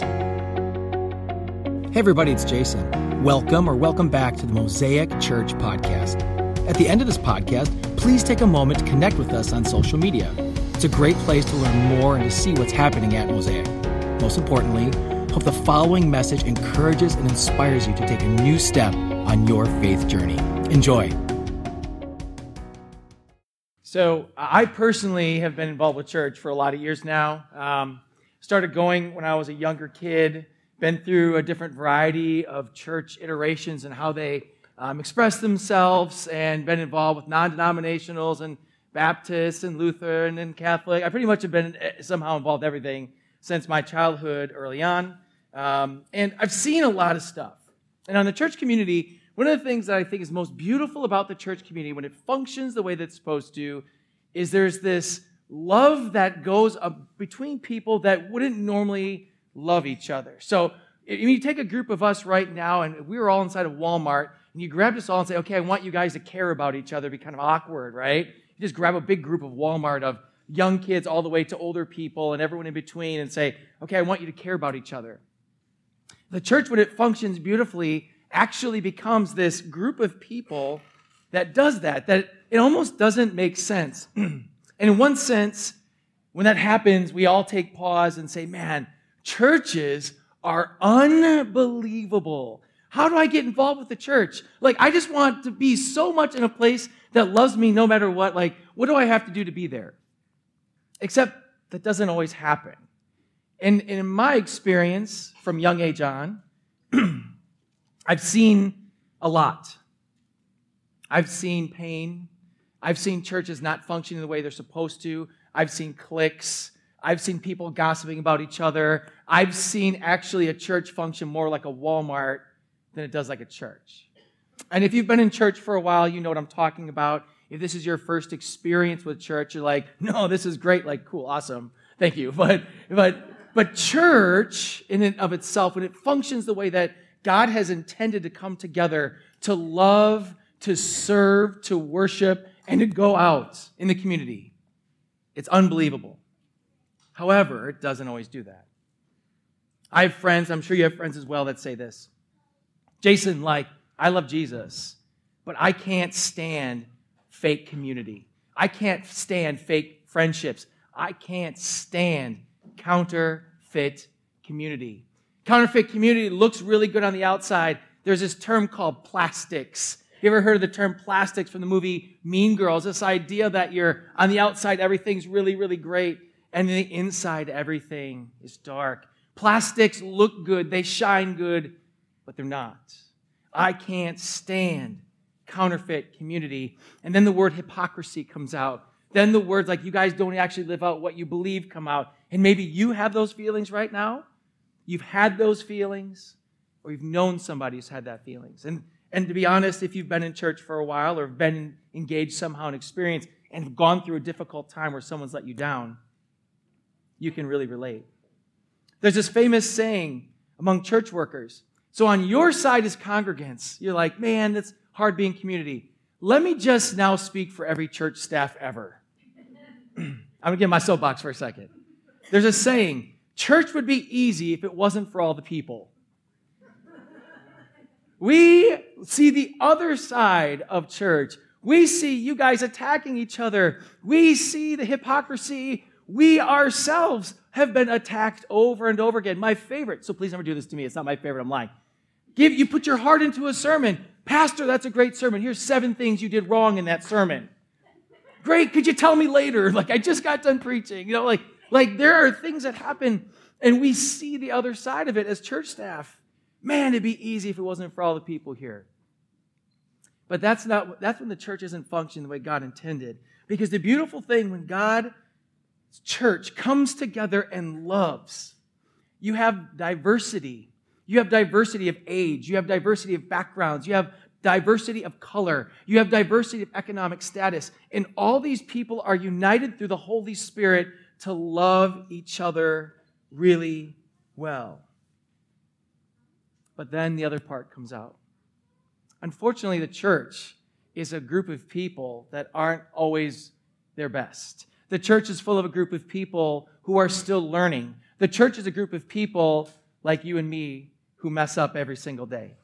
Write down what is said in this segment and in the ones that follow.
Hey, everybody, it's Jason. Welcome or welcome back to the Mosaic Church Podcast. At the end of this podcast, please take a moment to connect with us on social media. It's a great place to learn more and to see what's happening at Mosaic. Most importantly, hope the following message encourages and inspires you to take a new step on your faith journey. Enjoy. So, I personally have been involved with church for a lot of years now. Um, started going when I was a younger kid been through a different variety of church iterations and how they um, express themselves and been involved with non-denominationals and Baptists and Lutheran and Catholic. I pretty much have been eh, somehow involved in everything since my childhood early on. Um, and I've seen a lot of stuff. And on the church community, one of the things that I think is most beautiful about the church community when it functions the way that it's supposed to is there's this love that goes between people that wouldn't normally love each other. So if you take a group of us right now and we were all inside of Walmart and you grabbed us all and say, okay, I want you guys to care about each other, It'd be kind of awkward, right? You just grab a big group of Walmart of young kids all the way to older people and everyone in between and say, okay, I want you to care about each other. The church, when it functions beautifully, actually becomes this group of people that does that, that it almost doesn't make sense. and in one sense, when that happens, we all take pause and say, man, churches are unbelievable. How do I get involved with the church? Like, I just want to be so much in a place that loves me no matter what. Like, what do I have to do to be there? Except that doesn't always happen. And, and in my experience from young age on, I've seen a lot. I've seen pain. I've seen churches not functioning the way they're supposed to. I've seen cliques. I've seen people gossiping about each other. I've seen actually a church function more like a Walmart than it does like a church. And if you've been in church for a while, you know what I'm talking about. If this is your first experience with church, you're like, no, this is great, like, cool, awesome, thank you. But, but, but church in and of itself, when it functions the way that God has intended to come together to love, to serve, to worship, and to go out in the community, it's unbelievable. However, it doesn't always do that. I have friends, I'm sure you have friends as well, that say this Jason, like, I love Jesus, but I can't stand fake community. I can't stand fake friendships. I can't stand counterfeit community. Counterfeit community looks really good on the outside. There's this term called plastics. You ever heard of the term plastics from the movie Mean Girls? This idea that you're on the outside, everything's really, really great, and the inside, everything is dark. Plastics look good, they shine good, but they're not. I can't stand counterfeit community. And then the word hypocrisy comes out. Then the words like, you guys don't actually live out what you believe come out. And maybe you have those feelings right now. You've had those feelings, or you've known somebody who's had that feelings. And, and to be honest, if you've been in church for a while or been engaged somehow in experience and have gone through a difficult time where someone's let you down, you can really relate. There's this famous saying among church workers. So on your side as congregants, you're like, man, that's hard being community. Let me just now speak for every church staff ever. I'm gonna get my soapbox for a second. There's a saying, church would be easy if it wasn't for all the people. We see the other side of church. We see you guys attacking each other. We see the hypocrisy we ourselves have been attacked over and over again. My favorite, so please never do this to me. It's not my favorite, I'm lying. Give, you put your heart into a sermon. Pastor, that's a great sermon. Here's seven things you did wrong in that sermon. Great, could you tell me later? Like, I just got done preaching. You know, like, like there are things that happen and we see the other side of it as church staff. Man, it'd be easy if it wasn't for all the people here. But that's not, that's when the church isn't functioning the way God intended. Because the beautiful thing when God church comes together and loves. You have diversity. You have diversity of age. You have diversity of backgrounds. You have diversity of color. You have diversity of economic status. And all these people are united through the Holy Spirit to love each other really well. But then the other part comes out. Unfortunately, the church is a group of people that aren't always their best. The church is full of a group of people who are still learning. The church is a group of people like you and me who mess up every single day.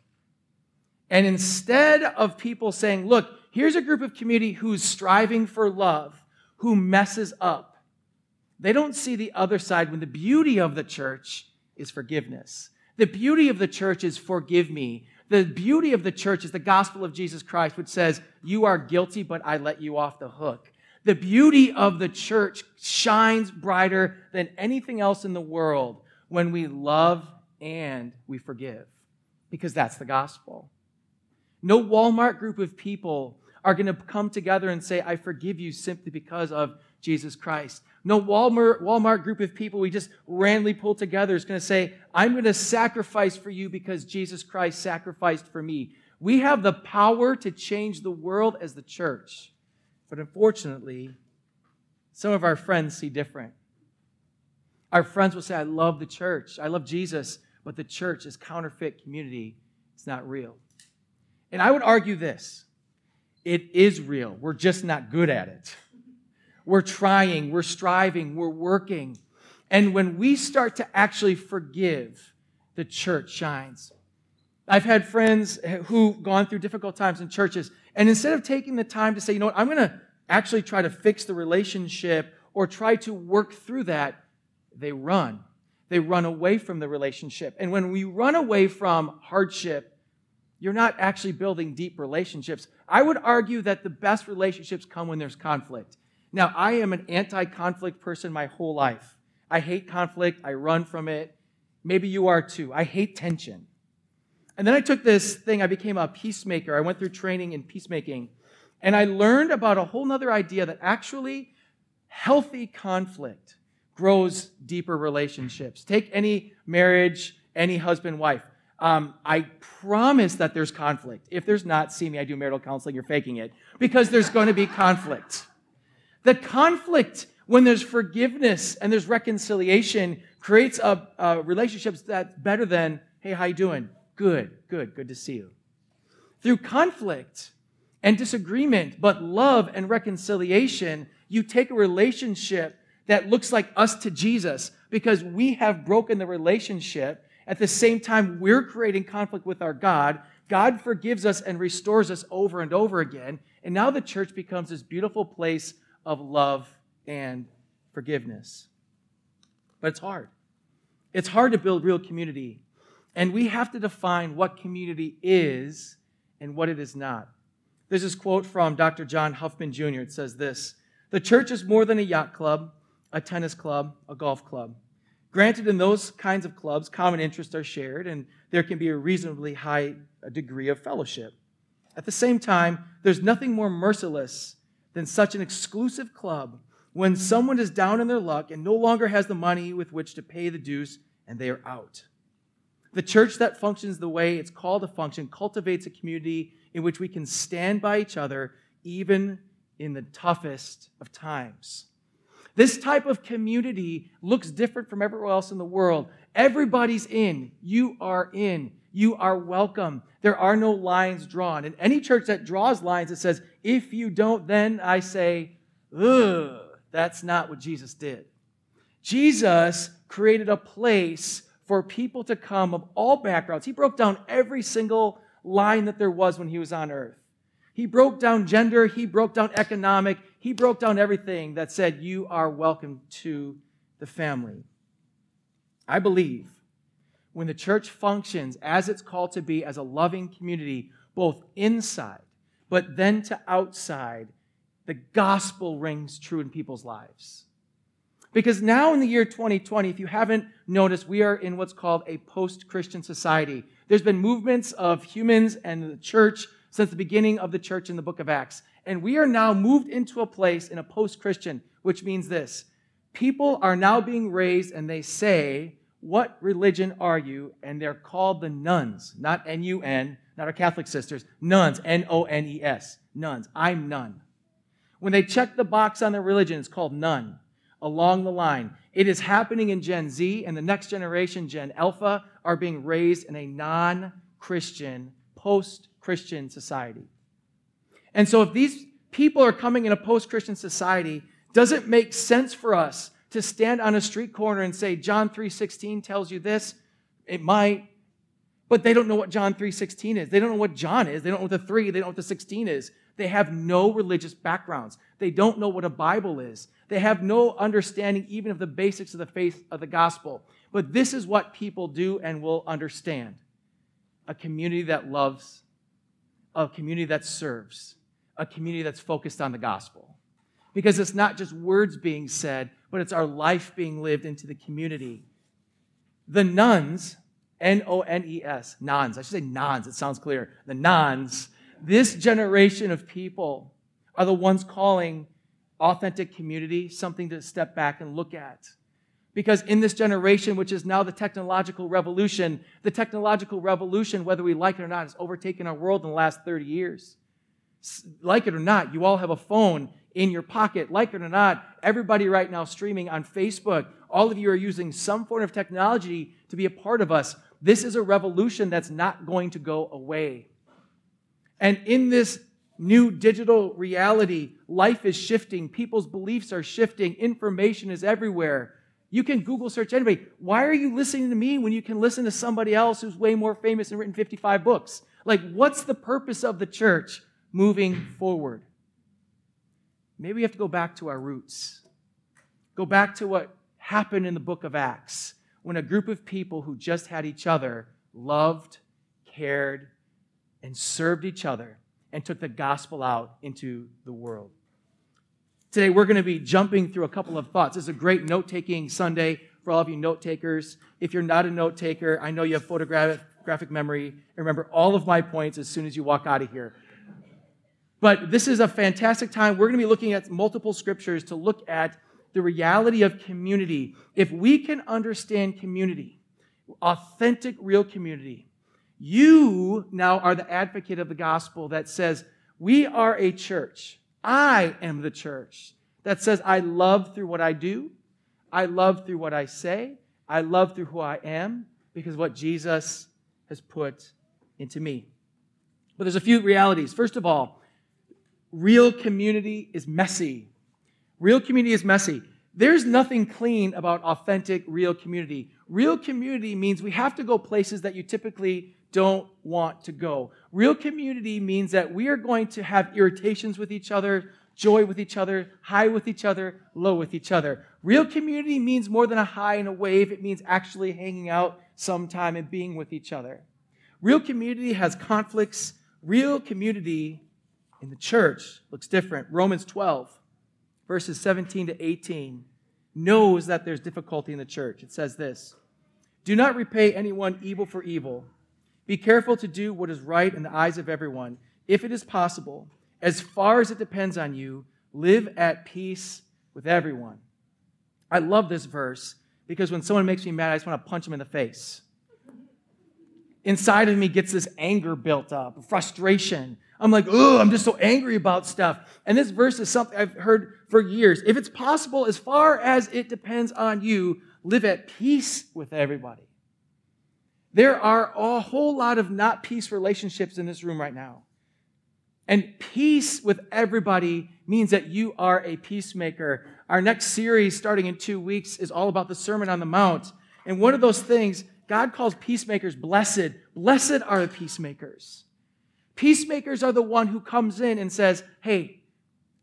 And instead of people saying, look, here's a group of community who's striving for love, who messes up, they don't see the other side when the beauty of the church is forgiveness. The beauty of the church is forgive me. The beauty of the church is the gospel of Jesus Christ, which says, You are guilty, but I let you off the hook. The beauty of the church shines brighter than anything else in the world when we love and we forgive, because that's the gospel. No Walmart group of people are going to come together and say, I forgive you simply because of Jesus Christ. No Walmart, Walmart group of people we just randomly pull together is going to say, I'm going to sacrifice for you because Jesus Christ sacrificed for me. We have the power to change the world as the church. But unfortunately, some of our friends see different. Our friends will say, I love the church, I love Jesus, but the church is counterfeit community. It's not real. And I would argue this it is real. We're just not good at it. We're trying, we're striving, we're working. And when we start to actually forgive, the church shines. I've had friends who've gone through difficult times in churches, and instead of taking the time to say, you know what, I'm going to actually try to fix the relationship or try to work through that, they run. They run away from the relationship. And when we run away from hardship, you're not actually building deep relationships. I would argue that the best relationships come when there's conflict. Now, I am an anti conflict person my whole life. I hate conflict, I run from it. Maybe you are too. I hate tension. And then I took this thing, I became a peacemaker. I went through training in peacemaking. And I learned about a whole other idea that actually healthy conflict grows deeper relationships. Take any marriage, any husband, wife. Um, I promise that there's conflict. If there's not, see me, I do marital counseling, you're faking it, because there's going to be conflict. The conflict, when there's forgiveness and there's reconciliation, creates a, a relationships that's better than, hey, how you doing? Good, good, good to see you. Through conflict and disagreement, but love and reconciliation, you take a relationship that looks like us to Jesus because we have broken the relationship. At the same time, we're creating conflict with our God. God forgives us and restores us over and over again. And now the church becomes this beautiful place of love and forgiveness. But it's hard. It's hard to build real community. And we have to define what community is and what it is not. There's this quote from Dr. John Huffman Jr. It says this The church is more than a yacht club, a tennis club, a golf club. Granted, in those kinds of clubs, common interests are shared and there can be a reasonably high degree of fellowship. At the same time, there's nothing more merciless than such an exclusive club when someone is down in their luck and no longer has the money with which to pay the dues and they are out. The church that functions the way it's called to function cultivates a community in which we can stand by each other even in the toughest of times. This type of community looks different from everywhere else in the world. Everybody's in. You are in. You are welcome. There are no lines drawn. And any church that draws lines, it says, if you don't, then I say, ugh, that's not what Jesus did. Jesus created a place for people to come of all backgrounds. He broke down every single line that there was when he was on earth. He broke down gender, he broke down economic, he broke down everything that said, You are welcome to the family. I believe when the church functions as it's called to be, as a loving community, both inside but then to outside, the gospel rings true in people's lives. Because now in the year 2020, if you haven't noticed, we are in what's called a post Christian society. There's been movements of humans and the church since the beginning of the church in the book of Acts. And we are now moved into a place in a post Christian, which means this people are now being raised and they say, What religion are you? And they're called the nuns, not N U N, not our Catholic sisters, nuns, N O N E S, nuns. I'm none. When they check the box on their religion, it's called none along the line. It is happening in Gen Z, and the next generation, Gen Alpha, are being raised in a non Christian, post Christian society. And so, if these people are coming in a post Christian society, does it make sense for us to stand on a street corner and say, John 3:16 tells you this? It might. But they don't know what John 3:16 is. They don't know what John is. They don't know what the 3, they don't know what the 16 is. They have no religious backgrounds. They don't know what a Bible is. They have no understanding even of the basics of the faith of the gospel. But this is what people do and will understand. A community that loves, a community that serves, a community that's focused on the gospel. Because it's not just words being said, but it's our life being lived into the community. The nuns, N O N E S, nons, I should say nons, it sounds clear. The nuns, this generation of people are the ones calling authentic community something to step back and look at. Because in this generation, which is now the technological revolution, the technological revolution, whether we like it or not, has overtaken our world in the last 30 years. Like it or not, you all have a phone in your pocket. Like it or not, everybody right now streaming on Facebook. All of you are using some form of technology to be a part of us. This is a revolution that's not going to go away. And in this new digital reality, life is shifting, people's beliefs are shifting, information is everywhere. You can Google search anybody. Why are you listening to me when you can listen to somebody else who's way more famous and written 55 books? Like, what's the purpose of the church moving forward? Maybe we have to go back to our roots. Go back to what happened in the book of Acts when a group of people who just had each other loved, cared, and served each other and took the gospel out into the world. Today, we're going to be jumping through a couple of thoughts. This is a great note taking Sunday for all of you note takers. If you're not a note taker, I know you have photographic memory. Remember all of my points as soon as you walk out of here. But this is a fantastic time. We're going to be looking at multiple scriptures to look at the reality of community. If we can understand community, authentic, real community, you now are the advocate of the gospel that says, We are a church. I am the church that says, I love through what I do, I love through what I say, I love through who I am, because what Jesus has put into me. But there's a few realities. First of all, real community is messy. Real community is messy. There's nothing clean about authentic, real community. Real community means we have to go places that you typically don't want to go. Real community means that we are going to have irritations with each other, joy with each other, high with each other, low with each other. Real community means more than a high and a wave, it means actually hanging out sometime and being with each other. Real community has conflicts. Real community in the church looks different. Romans 12, verses 17 to 18, knows that there's difficulty in the church. It says this Do not repay anyone evil for evil. Be careful to do what is right in the eyes of everyone. If it is possible, as far as it depends on you, live at peace with everyone. I love this verse because when someone makes me mad, I just want to punch them in the face. Inside of me gets this anger built up, frustration. I'm like, oh, I'm just so angry about stuff. And this verse is something I've heard for years. If it's possible, as far as it depends on you, live at peace with everybody. There are a whole lot of not peace relationships in this room right now. And peace with everybody means that you are a peacemaker. Our next series, starting in two weeks, is all about the Sermon on the Mount. And one of those things, God calls peacemakers blessed. Blessed are the peacemakers. Peacemakers are the one who comes in and says, hey,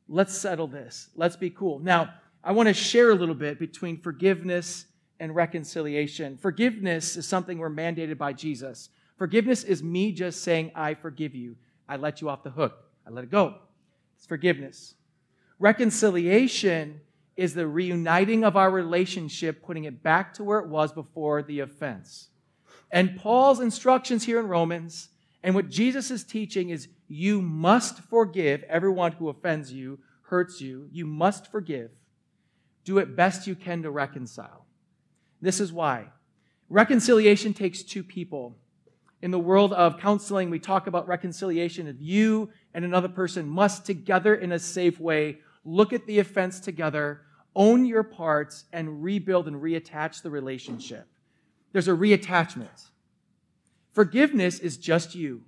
let's settle this. Let's be cool. Now, I want to share a little bit between forgiveness and reconciliation. Forgiveness is something we're mandated by Jesus. Forgiveness is me just saying, I forgive you. I let you off the hook. I let it go. It's forgiveness. Reconciliation is the reuniting of our relationship, putting it back to where it was before the offense. And Paul's instructions here in Romans and what Jesus is teaching is you must forgive everyone who offends you, hurts you. You must forgive. Do it best you can to reconcile. This is why. Reconciliation takes two people. In the world of counseling, we talk about reconciliation of you and another person must together in a safe way look at the offense together, own your parts, and rebuild and reattach the relationship. There's a reattachment. Forgiveness is just you.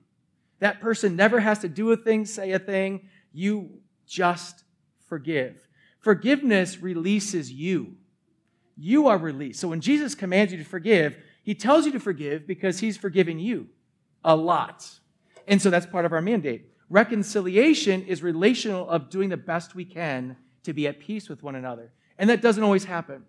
That person never has to do a thing, say a thing. You just forgive. Forgiveness releases you you are released. So when Jesus commands you to forgive, He tells you to forgive because he's forgiven you a lot. And so that's part of our mandate. Reconciliation is relational of doing the best we can to be at peace with one another. And that doesn't always happen.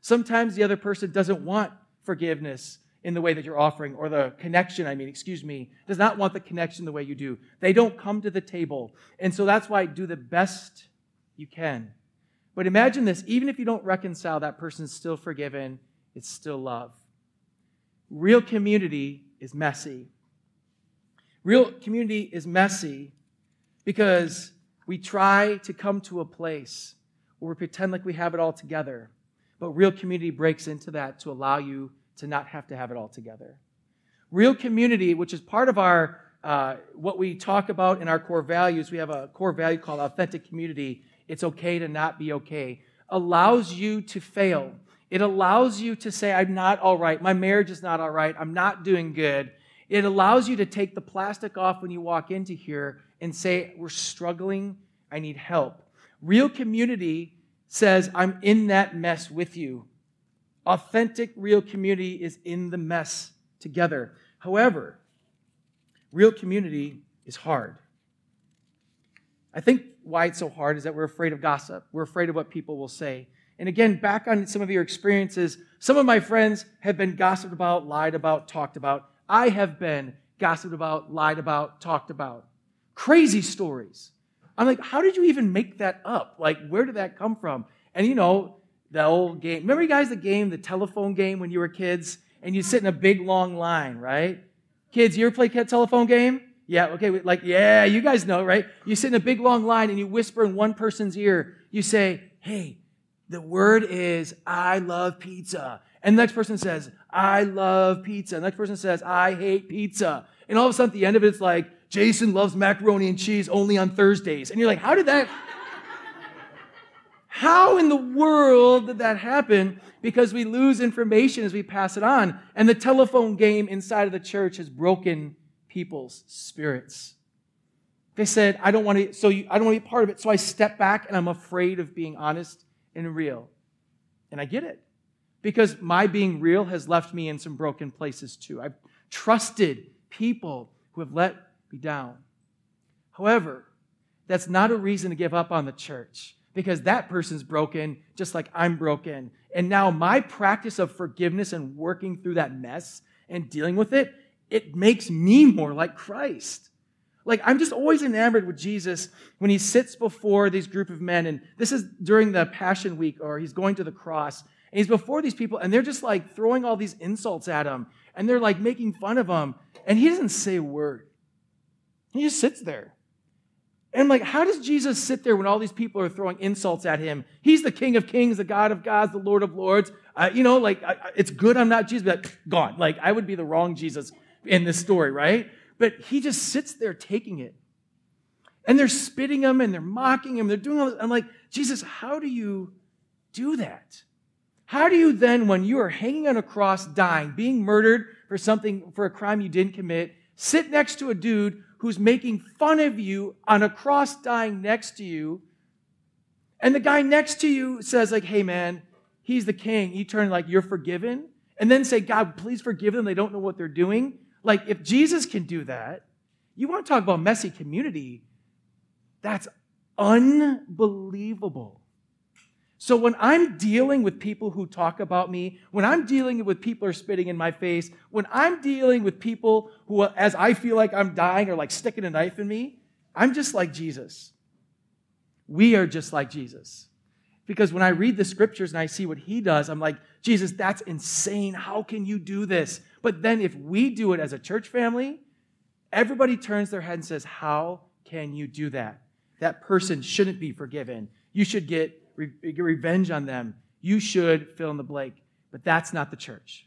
Sometimes the other person doesn't want forgiveness in the way that you're offering, or the connection, I mean, excuse me, does not want the connection the way you do. They don't come to the table. And so that's why do the best you can. But imagine this even if you don't reconcile, that person's still forgiven, it's still love. Real community is messy. Real community is messy because we try to come to a place where we pretend like we have it all together. But real community breaks into that to allow you to not have to have it all together. Real community, which is part of our uh, what we talk about in our core values, we have a core value called authentic community. It's okay to not be okay. Allows you to fail. It allows you to say, I'm not all right. My marriage is not all right. I'm not doing good. It allows you to take the plastic off when you walk into here and say, We're struggling. I need help. Real community says, I'm in that mess with you. Authentic, real community is in the mess together. However, real community is hard. I think why it's so hard is that we're afraid of gossip. We're afraid of what people will say. And again, back on some of your experiences, some of my friends have been gossiped about, lied about, talked about. I have been gossiped about, lied about, talked about. Crazy stories. I'm like, how did you even make that up? Like, where did that come from? And you know, the old game. Remember, you guys, the game, the telephone game when you were kids, and you sit in a big long line, right? Kids, you ever play telephone game? Yeah, okay, like, yeah, you guys know, right? You sit in a big long line and you whisper in one person's ear. You say, hey, the word is, I love pizza. And the next person says, I love pizza. And the next person says, I hate pizza. And all of a sudden, at the end of it, it's like, Jason loves macaroni and cheese only on Thursdays. And you're like, how did that? How in the world did that happen? Because we lose information as we pass it on. And the telephone game inside of the church has broken people's spirits. They said, I don't want to, so you, I don't want to be part of it. So I step back and I'm afraid of being honest and real. And I get it. Because my being real has left me in some broken places too. I've trusted people who have let me down. However, that's not a reason to give up on the church because that person's broken just like I'm broken. And now my practice of forgiveness and working through that mess and dealing with it, it makes me more like Christ. Like I'm just always enamored with Jesus when he sits before these group of men and this is during the passion week or he's going to the cross and he's before these people and they're just like throwing all these insults at him and they're like making fun of him and he doesn't say a word. He just sits there. And I'm like, how does Jesus sit there when all these people are throwing insults at him? He's the King of Kings, the God of gods, the Lord of Lords. Uh, you know, like, I, it's good I'm not Jesus, but gone. Like, I would be the wrong Jesus in this story, right? But he just sits there taking it. And they're spitting him and they're mocking him. They're doing all this. I'm like, Jesus, how do you do that? How do you then, when you are hanging on a cross, dying, being murdered for something, for a crime you didn't commit, sit next to a dude who's making fun of you on a cross dying next to you. And the guy next to you says, like, hey man, he's the king. You turn like, you're forgiven. And then say, God, please forgive them. They don't know what they're doing. Like, if Jesus can do that, you want to talk about messy community? That's unbelievable. So when I'm dealing with people who talk about me, when I'm dealing with people who are spitting in my face, when I'm dealing with people who, as I feel like I'm dying, are like sticking a knife in me, I'm just like Jesus. We are just like Jesus. Because when I read the scriptures and I see what he does, I'm like, Jesus, that's insane. How can you do this? But then if we do it as a church family, everybody turns their head and says, How can you do that? That person shouldn't be forgiven. You should get re- revenge on them. You should fill in the blank. But that's not the church.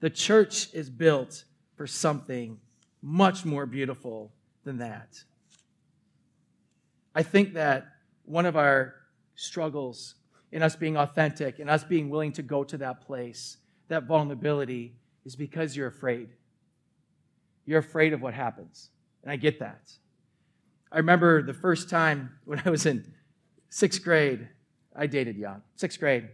The church is built for something much more beautiful than that. I think that one of our struggles in us being authentic and us being willing to go to that place, that vulnerability, is because you're afraid. You're afraid of what happens. And I get that. I remember the first time when I was in Sixth grade, I dated young. Sixth grade.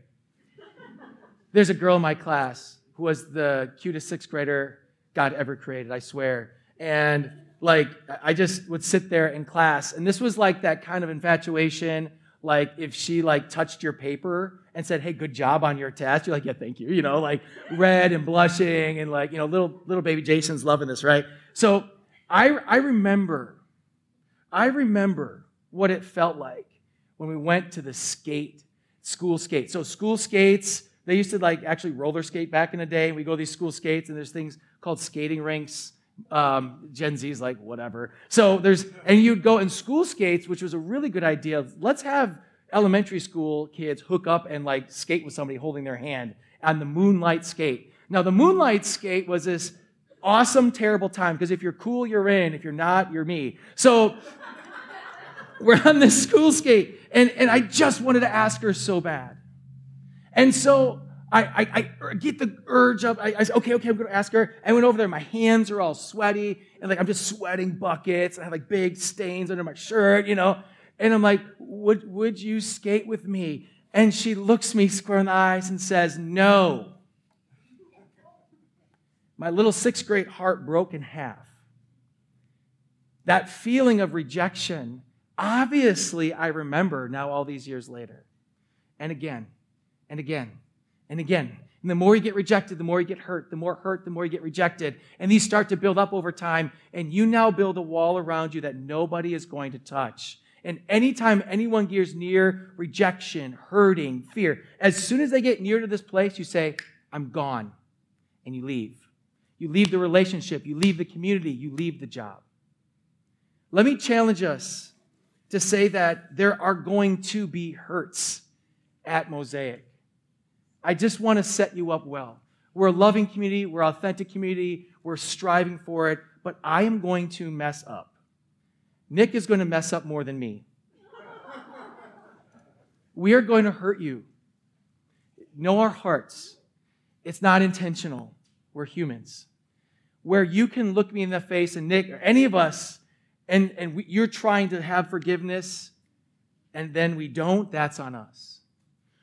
There's a girl in my class who was the cutest sixth grader God ever created, I swear. And like, I just would sit there in class. And this was like that kind of infatuation. Like, if she like touched your paper and said, Hey, good job on your test, you're like, Yeah, thank you. You know, like red and blushing and like, you know, little, little baby Jason's loving this, right? So I, I remember, I remember what it felt like when we went to the skate, school skate. So school skates, they used to like actually roller skate back in the day. We go to these school skates and there's things called skating rinks. Um, Gen Z's like, whatever. So there's, and you'd go in school skates, which was a really good idea. Let's have elementary school kids hook up and like skate with somebody holding their hand on the moonlight skate. Now, the moonlight skate was this awesome, terrible time because if you're cool, you're in. If you're not, you're me. So we're on this school skate, and, and I just wanted to ask her so bad. And so I, I, I get the urge up. I, I okay, okay, I'm going to ask her. I went over there. My hands are all sweaty, and like I'm just sweating buckets. I have like big stains under my shirt, you know. And I'm like, would, would you skate with me? And she looks me square in the eyes and says, no. My little sixth grade heart broke in half. That feeling of rejection, obviously, I remember now all these years later. And again, and again, and again. And the more you get rejected, the more you get hurt. The more hurt, the more you get rejected. And these start to build up over time. And you now build a wall around you that nobody is going to touch. And anytime anyone gears near rejection, hurting, fear, as soon as they get near to this place, you say, I'm gone. And you leave. You leave the relationship. You leave the community. You leave the job. Let me challenge us to say that there are going to be hurts at Mosaic. I just want to set you up well. We're a loving community, we're an authentic community, we're striving for it, but I am going to mess up. Nick is going to mess up more than me. we are going to hurt you. Know our hearts. It's not intentional. We're humans. Where you can look me in the face and Nick or any of us, and, and we, you're trying to have forgiveness, and then we don't, that's on us.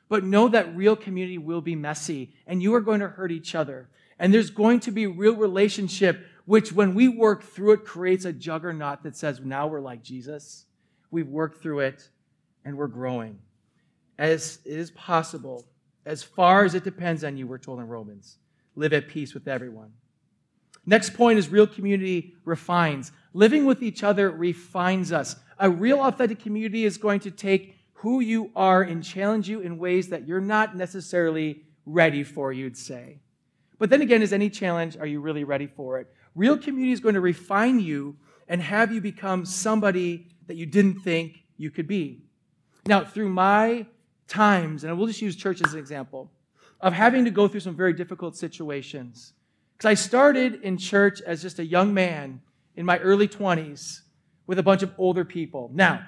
But know that real community will be messy and you are going to hurt each other. And there's going to be real relationship, which when we work through it creates a juggernaut that says, now we're like Jesus. We've worked through it and we're growing. As it is possible, as far as it depends on you, we're told in Romans, live at peace with everyone. Next point is real community refines. Living with each other refines us. A real authentic community is going to take who you are and challenge you in ways that you're not necessarily ready for, you'd say. But then again, is any challenge, are you really ready for it? Real community is going to refine you and have you become somebody that you didn't think you could be. Now, through my times, and we'll just use church as an example, of having to go through some very difficult situations. Because I started in church as just a young man in my early 20s with a bunch of older people. Now,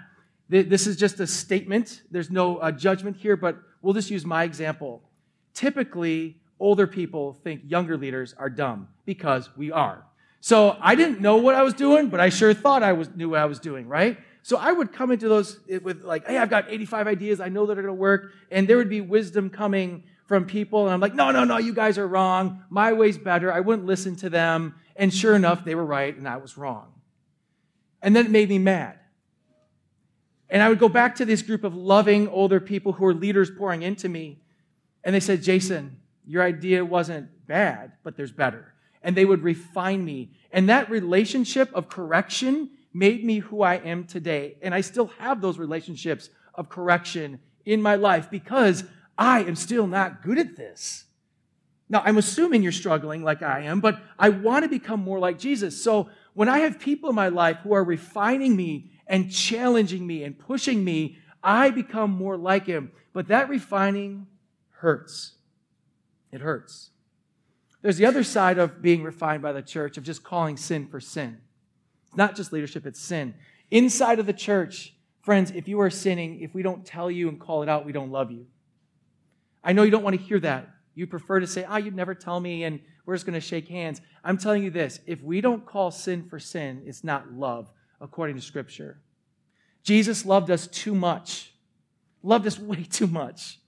this is just a statement. There's no uh, judgment here, but we'll just use my example. Typically, older people think younger leaders are dumb because we are. So I didn't know what I was doing, but I sure thought I was, knew what I was doing, right? So I would come into those with like, hey, I've got 85 ideas. I know that are going to work. And there would be wisdom coming from people. And I'm like, no, no, no, you guys are wrong. My way's better. I wouldn't listen to them. And sure enough, they were right and I was wrong. And then it made me mad. And I would go back to this group of loving older people who were leaders pouring into me. And they said, Jason, your idea wasn't bad, but there's better. And they would refine me. And that relationship of correction made me who I am today. And I still have those relationships of correction in my life because I am still not good at this. Now, I'm assuming you're struggling like I am, but I want to become more like Jesus. So when I have people in my life who are refining me and challenging me and pushing me, I become more like him. But that refining hurts. It hurts. There's the other side of being refined by the church, of just calling sin for sin. It's not just leadership, it's sin. Inside of the church, friends, if you are sinning, if we don't tell you and call it out, we don't love you. I know you don't want to hear that. You prefer to say, ah, oh, you'd never tell me, and we're just going to shake hands. I'm telling you this if we don't call sin for sin, it's not love according to Scripture. Jesus loved us too much, loved us way too much.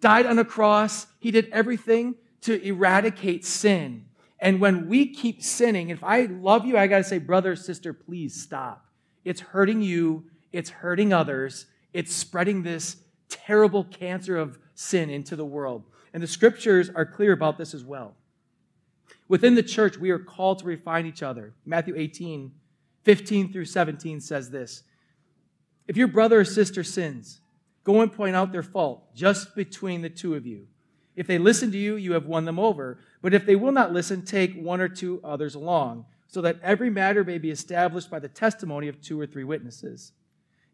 Died on a cross. He did everything to eradicate sin. And when we keep sinning, if I love you, I got to say, brother, sister, please stop. It's hurting you, it's hurting others, it's spreading this terrible cancer of sin into the world. And the scriptures are clear about this as well. Within the church, we are called to refine each other. Matthew 18, 15 through 17 says this If your brother or sister sins, go and point out their fault just between the two of you. If they listen to you, you have won them over. But if they will not listen, take one or two others along, so that every matter may be established by the testimony of two or three witnesses.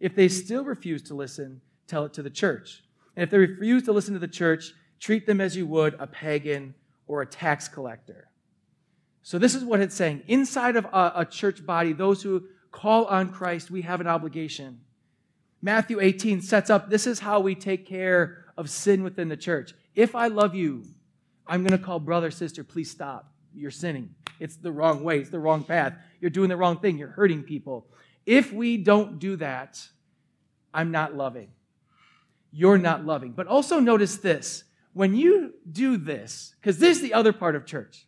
If they still refuse to listen, tell it to the church. And if they refuse to listen to the church, treat them as you would a pagan or a tax collector. So, this is what it's saying. Inside of a, a church body, those who call on Christ, we have an obligation. Matthew 18 sets up this is how we take care of sin within the church. If I love you, I'm going to call brother, sister, please stop. You're sinning. It's the wrong way, it's the wrong path. You're doing the wrong thing, you're hurting people. If we don't do that, I'm not loving. You're not loving. But also notice this when you do this, because this is the other part of church,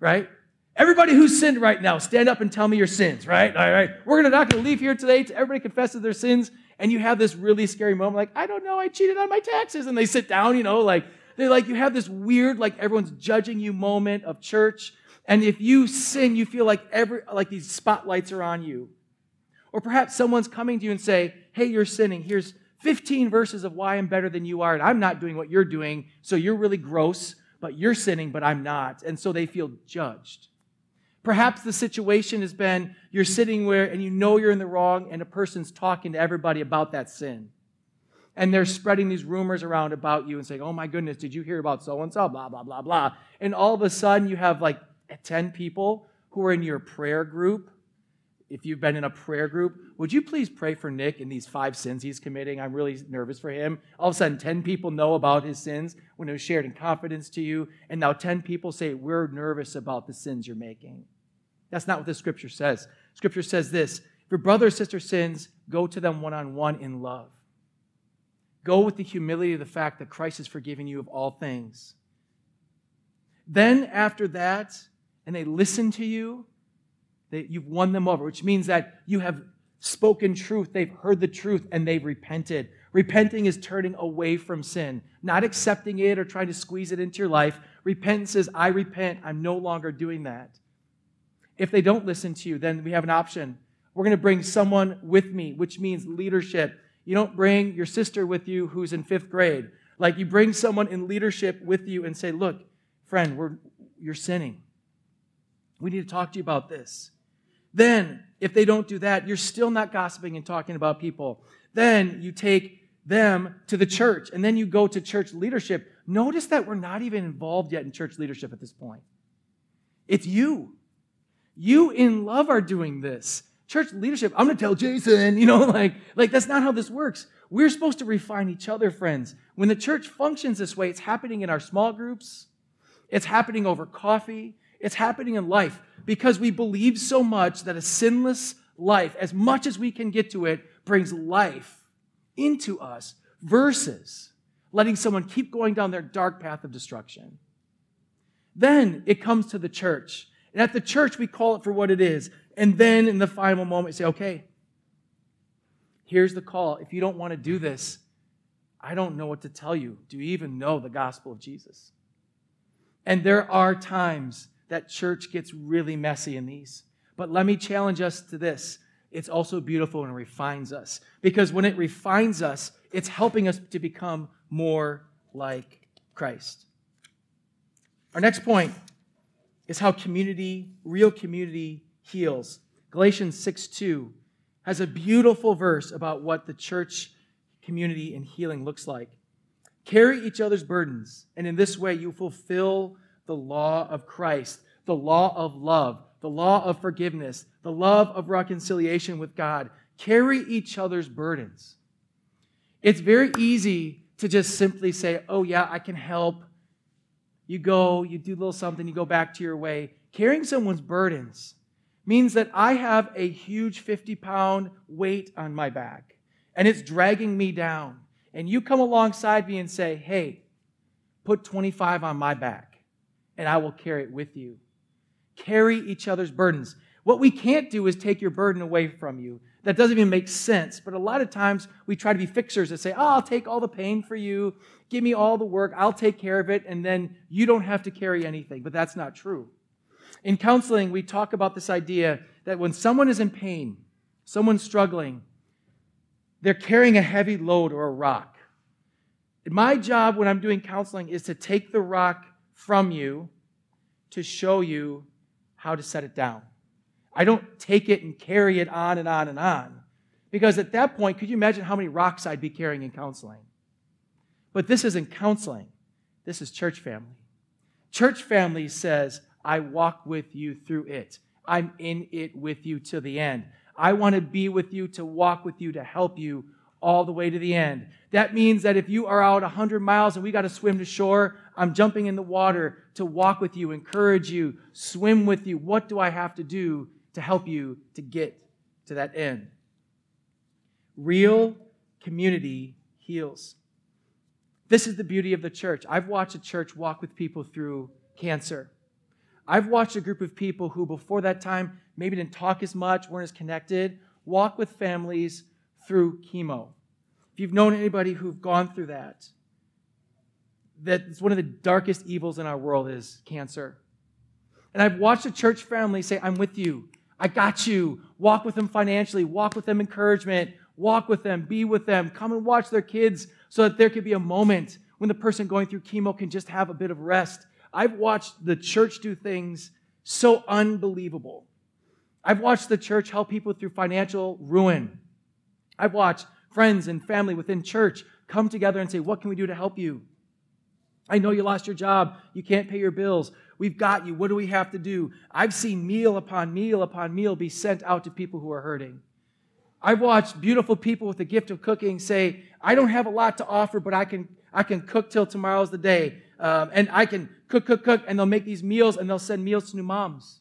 right? Everybody who's sinned right now, stand up and tell me your sins, right? All right. We're gonna not gonna leave here today. To everybody confesses their sins, and you have this really scary moment, like, I don't know, I cheated on my taxes. And they sit down, you know, like they're like you have this weird, like everyone's judging you moment of church. And if you sin, you feel like every like these spotlights are on you. Or perhaps someone's coming to you and say, Hey, you're sinning. Here's 15 verses of why I'm better than you are, and I'm not doing what you're doing, so you're really gross, but you're sinning, but I'm not. And so they feel judged. Perhaps the situation has been you're sitting where and you know you're in the wrong, and a person's talking to everybody about that sin. And they're spreading these rumors around about you and saying, Oh my goodness, did you hear about so and so? Blah, blah, blah, blah. And all of a sudden, you have like 10 people who are in your prayer group if you've been in a prayer group, would you please pray for Nick and these five sins he's committing? I'm really nervous for him. All of a sudden, 10 people know about his sins when it was shared in confidence to you, and now 10 people say, We're nervous about the sins you're making. That's not what the scripture says. Scripture says this if your brother or sister sins, go to them one on one in love. Go with the humility of the fact that Christ has forgiven you of all things. Then, after that, and they listen to you, that you've won them over, which means that you have spoken truth, they've heard the truth, and they've repented. Repenting is turning away from sin, not accepting it or trying to squeeze it into your life. Repentance is, I repent, I'm no longer doing that. If they don't listen to you, then we have an option. We're going to bring someone with me, which means leadership. You don't bring your sister with you who's in fifth grade. Like you bring someone in leadership with you and say, look, friend, we're, you're sinning. We need to talk to you about this. Then, if they don't do that, you're still not gossiping and talking about people. Then you take them to the church, and then you go to church leadership. Notice that we're not even involved yet in church leadership at this point. It's you. You in love are doing this. Church leadership, I'm going to tell Jason, you know, like, like that's not how this works. We're supposed to refine each other, friends. When the church functions this way, it's happening in our small groups, it's happening over coffee, it's happening in life because we believe so much that a sinless life, as much as we can get to it, brings life into us versus letting someone keep going down their dark path of destruction. Then it comes to the church. And at the church, we call it for what it is. And then in the final moment, say, okay, here's the call. If you don't want to do this, I don't know what to tell you. Do you even know the gospel of Jesus? And there are times that church gets really messy in these. But let me challenge us to this. It's also beautiful and refines us. Because when it refines us, it's helping us to become more like Christ. Our next point is how community, real community, heals. Galatians 6 2 has a beautiful verse about what the church community and healing looks like. Carry each other's burdens, and in this way you fulfill the law of Christ, the law of love, the law of forgiveness, the love of reconciliation with God. Carry each other's burdens. It's very easy to just simply say, oh, yeah, I can help. You go, you do a little something, you go back to your way. Carrying someone's burdens means that I have a huge 50 pound weight on my back and it's dragging me down. And you come alongside me and say, hey, put 25 on my back. And I will carry it with you. Carry each other's burdens. What we can't do is take your burden away from you. That doesn't even make sense. But a lot of times we try to be fixers that say, oh, I'll take all the pain for you. Give me all the work. I'll take care of it. And then you don't have to carry anything. But that's not true. In counseling, we talk about this idea that when someone is in pain, someone's struggling, they're carrying a heavy load or a rock. My job when I'm doing counseling is to take the rock from you to show you how to set it down. I don't take it and carry it on and on and on. Because at that point, could you imagine how many rocks I'd be carrying in counseling? But this isn't counseling, this is church family. Church family says, I walk with you through it. I'm in it with you to the end. I want to be with you, to walk with you, to help you all the way to the end. That means that if you are out 100 miles and we got to swim to shore, I'm jumping in the water to walk with you, encourage you, swim with you. What do I have to do to help you to get to that end? Real community heals. This is the beauty of the church. I've watched a church walk with people through cancer. I've watched a group of people who, before that time, maybe didn't talk as much, weren't as connected, walk with families through chemo. If you've known anybody who've gone through that, that it's one of the darkest evils in our world is cancer. And I've watched a church family say, I'm with you. I got you. Walk with them financially, walk with them encouragement, walk with them, be with them, come and watch their kids so that there could be a moment when the person going through chemo can just have a bit of rest. I've watched the church do things so unbelievable. I've watched the church help people through financial ruin. I've watched friends and family within church come together and say, What can we do to help you? I know you lost your job. You can't pay your bills. We've got you. What do we have to do? I've seen meal upon meal upon meal be sent out to people who are hurting. I've watched beautiful people with the gift of cooking say, I don't have a lot to offer, but I can, I can cook till tomorrow's the day. Um, and I can cook, cook, cook, and they'll make these meals and they'll send meals to new moms.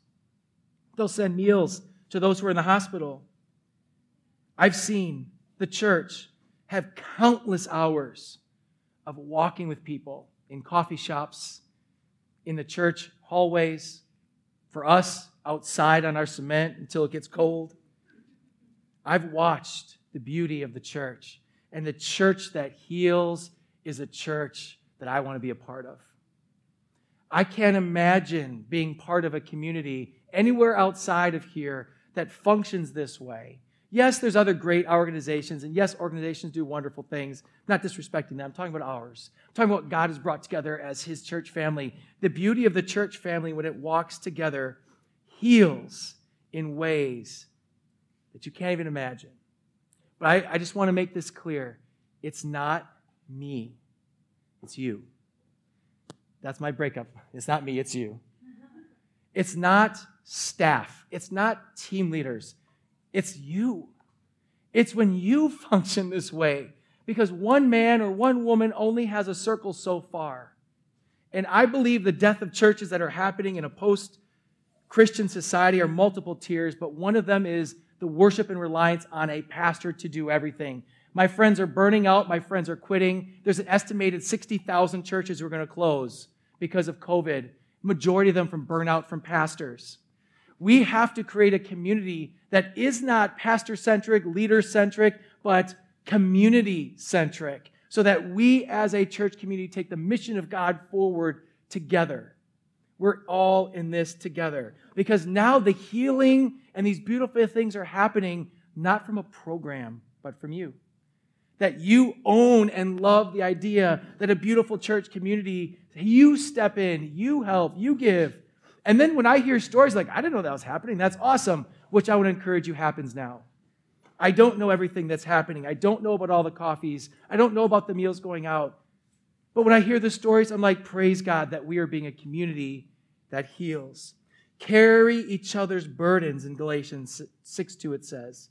They'll send meals to those who are in the hospital. I've seen the church have countless hours of walking with people in coffee shops, in the church hallways, for us outside on our cement until it gets cold. I've watched the beauty of the church, and the church that heals is a church that I want to be a part of. I can't imagine being part of a community anywhere outside of here that functions this way Yes, there's other great organizations, and yes, organizations do wonderful things. I'm not disrespecting them. I'm talking about ours. I'm talking about what God has brought together as His church family. The beauty of the church family when it walks together heals in ways that you can't even imagine. But I, I just want to make this clear it's not me, it's you. That's my breakup. It's not me, it's you. It's not staff, it's not team leaders. It's you. It's when you function this way because one man or one woman only has a circle so far. And I believe the death of churches that are happening in a post Christian society are multiple tiers, but one of them is the worship and reliance on a pastor to do everything. My friends are burning out. My friends are quitting. There's an estimated 60,000 churches who are going to close because of COVID. Majority of them from burnout from pastors. We have to create a community that is not pastor centric, leader centric, but community centric, so that we as a church community take the mission of God forward together. We're all in this together because now the healing and these beautiful things are happening not from a program, but from you. That you own and love the idea that a beautiful church community, you step in, you help, you give. And then when I hear stories like, I didn't know that was happening, that's awesome which I would encourage you happens now. I don't know everything that's happening. I don't know about all the coffees. I don't know about the meals going out. But when I hear the stories, I'm like, praise God that we are being a community that heals. Carry each other's burdens in Galatians 6 2, it says.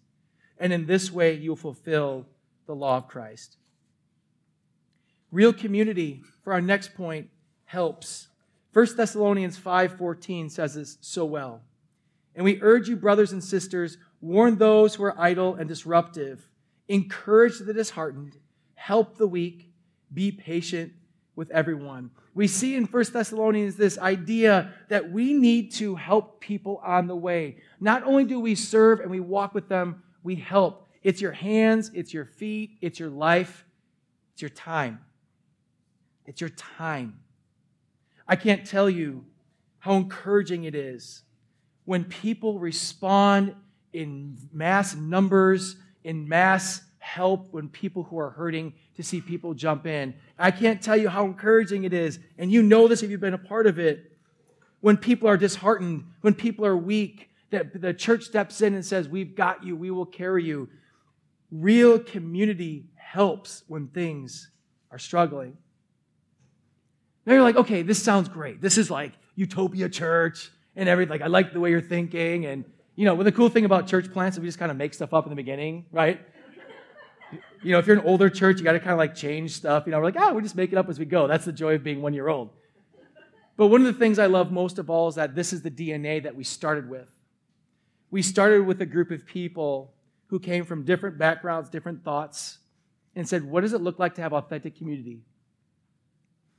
And in this way, you'll fulfill the law of Christ. Real community, for our next point, helps. 1 Thessalonians 5:14 says this so well. And we urge you, brothers and sisters, warn those who are idle and disruptive, encourage the disheartened, help the weak, be patient with everyone. We see in 1 Thessalonians this idea that we need to help people on the way. Not only do we serve and we walk with them, we help. It's your hands, it's your feet, it's your life, it's your time. It's your time. I can't tell you how encouraging it is when people respond in mass numbers, in mass help, when people who are hurting to see people jump in. I can't tell you how encouraging it is, and you know this if you've been a part of it. When people are disheartened, when people are weak, that the church steps in and says, We've got you, we will carry you. Real community helps when things are struggling. Now you're like, okay, this sounds great. This is like utopia church and everything. Like, I like the way you're thinking. And, you know, well, the cool thing about church plants is we just kind of make stuff up in the beginning, right? You know, if you're an older church, you got to kind of like change stuff. You know, we're like, oh, we just make it up as we go. That's the joy of being one year old. But one of the things I love most of all is that this is the DNA that we started with. We started with a group of people who came from different backgrounds, different thoughts, and said, what does it look like to have authentic community?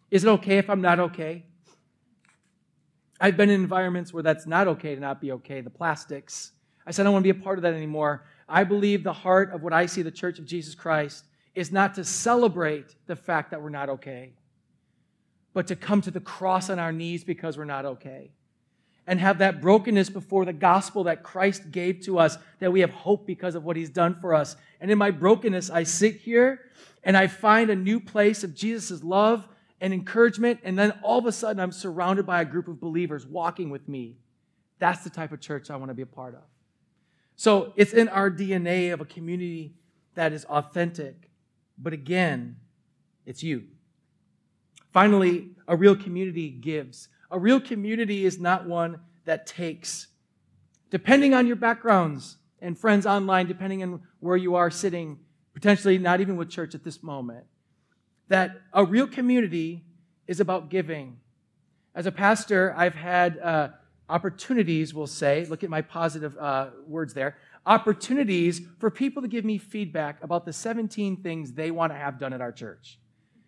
Is it okay if I'm not okay? I've been in environments where that's not okay to not be okay. The plastics. I said, I don't want to be a part of that anymore. I believe the heart of what I see the Church of Jesus Christ is not to celebrate the fact that we're not okay, but to come to the cross on our knees because we're not okay. And have that brokenness before the gospel that Christ gave to us, that we have hope because of what he's done for us. And in my brokenness, I sit here and I find a new place of Jesus' love and encouragement, and then all of a sudden I'm surrounded by a group of believers walking with me. That's the type of church I want to be a part of. So it's in our DNA of a community that is authentic. But again, it's you. Finally, a real community gives. A real community is not one that takes. Depending on your backgrounds and friends online, depending on where you are sitting, potentially not even with church at this moment, that a real community is about giving. As a pastor, I've had uh, opportunities, we'll say, look at my positive uh, words there, opportunities for people to give me feedback about the 17 things they want to have done at our church.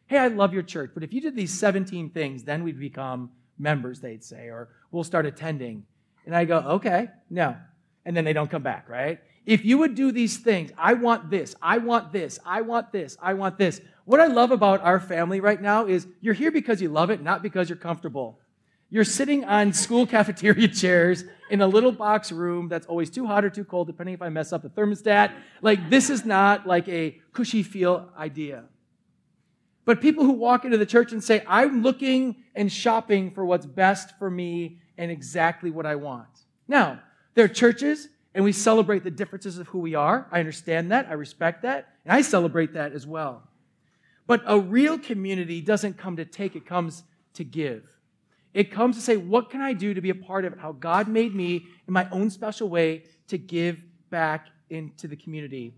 Hey, I love your church, but if you did these 17 things, then we'd become members, they'd say, or we'll start attending. And I go, okay, no. And then they don't come back, right? If you would do these things, I want this, I want this, I want this, I want this. What I love about our family right now is you're here because you love it, not because you're comfortable. You're sitting on school cafeteria chairs in a little box room that's always too hot or too cold, depending if I mess up the thermostat. Like, this is not like a cushy feel idea. But people who walk into the church and say, I'm looking and shopping for what's best for me and exactly what I want. Now, there are churches and we celebrate the differences of who we are. I understand that. I respect that. And I celebrate that as well. But a real community doesn't come to take, it comes to give. It comes to say, what can I do to be a part of it? How God made me in my own special way to give back into the community.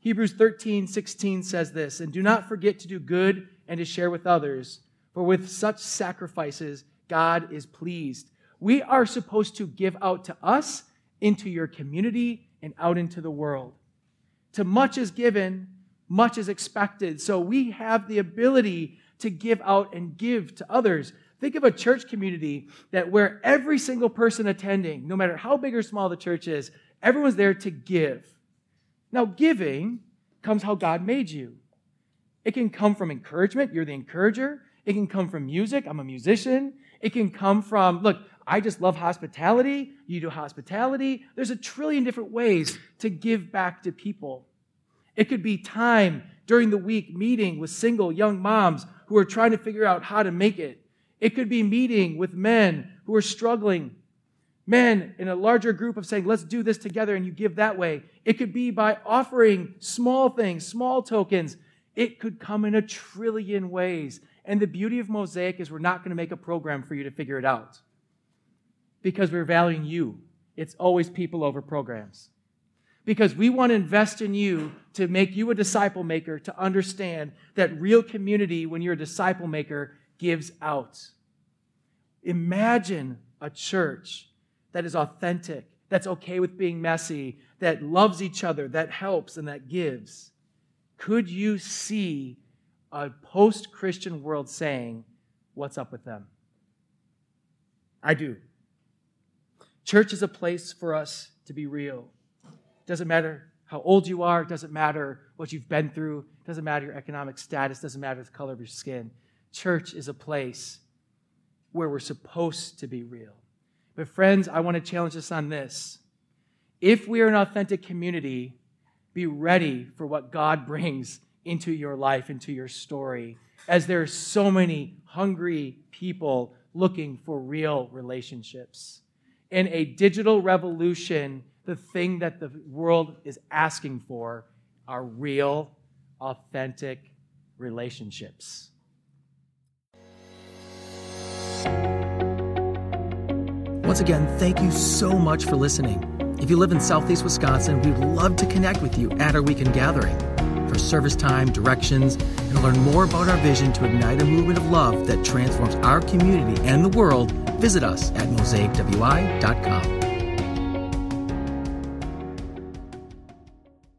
Hebrews 13, 16 says this, and do not forget to do good and to share with others, for with such sacrifices, God is pleased. We are supposed to give out to us, into your community, and out into the world. To much is given, much is expected. So we have the ability to give out and give to others. Think of a church community that where every single person attending, no matter how big or small the church is, everyone's there to give. Now, giving comes how God made you. It can come from encouragement, you're the encourager. It can come from music, I'm a musician. It can come from, look, I just love hospitality, you do hospitality. There's a trillion different ways to give back to people. It could be time during the week meeting with single young moms who are trying to figure out how to make it. It could be meeting with men who are struggling. Men in a larger group of saying, let's do this together, and you give that way. It could be by offering small things, small tokens. It could come in a trillion ways. And the beauty of Mosaic is we're not going to make a program for you to figure it out because we're valuing you. It's always people over programs because we want to invest in you to make you a disciple maker, to understand that real community, when you're a disciple maker, gives out. Imagine a church that is authentic, that's okay with being messy, that loves each other, that helps, and that gives. Could you see a post Christian world saying, What's up with them? I do. Church is a place for us to be real. It doesn't matter how old you are, it doesn't matter what you've been through, it doesn't matter your economic status, it doesn't matter the color of your skin. Church is a place where we're supposed to be real. But, friends, I want to challenge us on this. If we are an authentic community, be ready for what God brings into your life, into your story, as there are so many hungry people looking for real relationships. In a digital revolution, the thing that the world is asking for are real, authentic relationships. Once again, thank you so much for listening. If you live in Southeast Wisconsin, we'd love to connect with you at our weekend gathering. For service time, directions, and learn more about our vision to ignite a movement of love that transforms our community and the world, visit us at mosaicwi.com.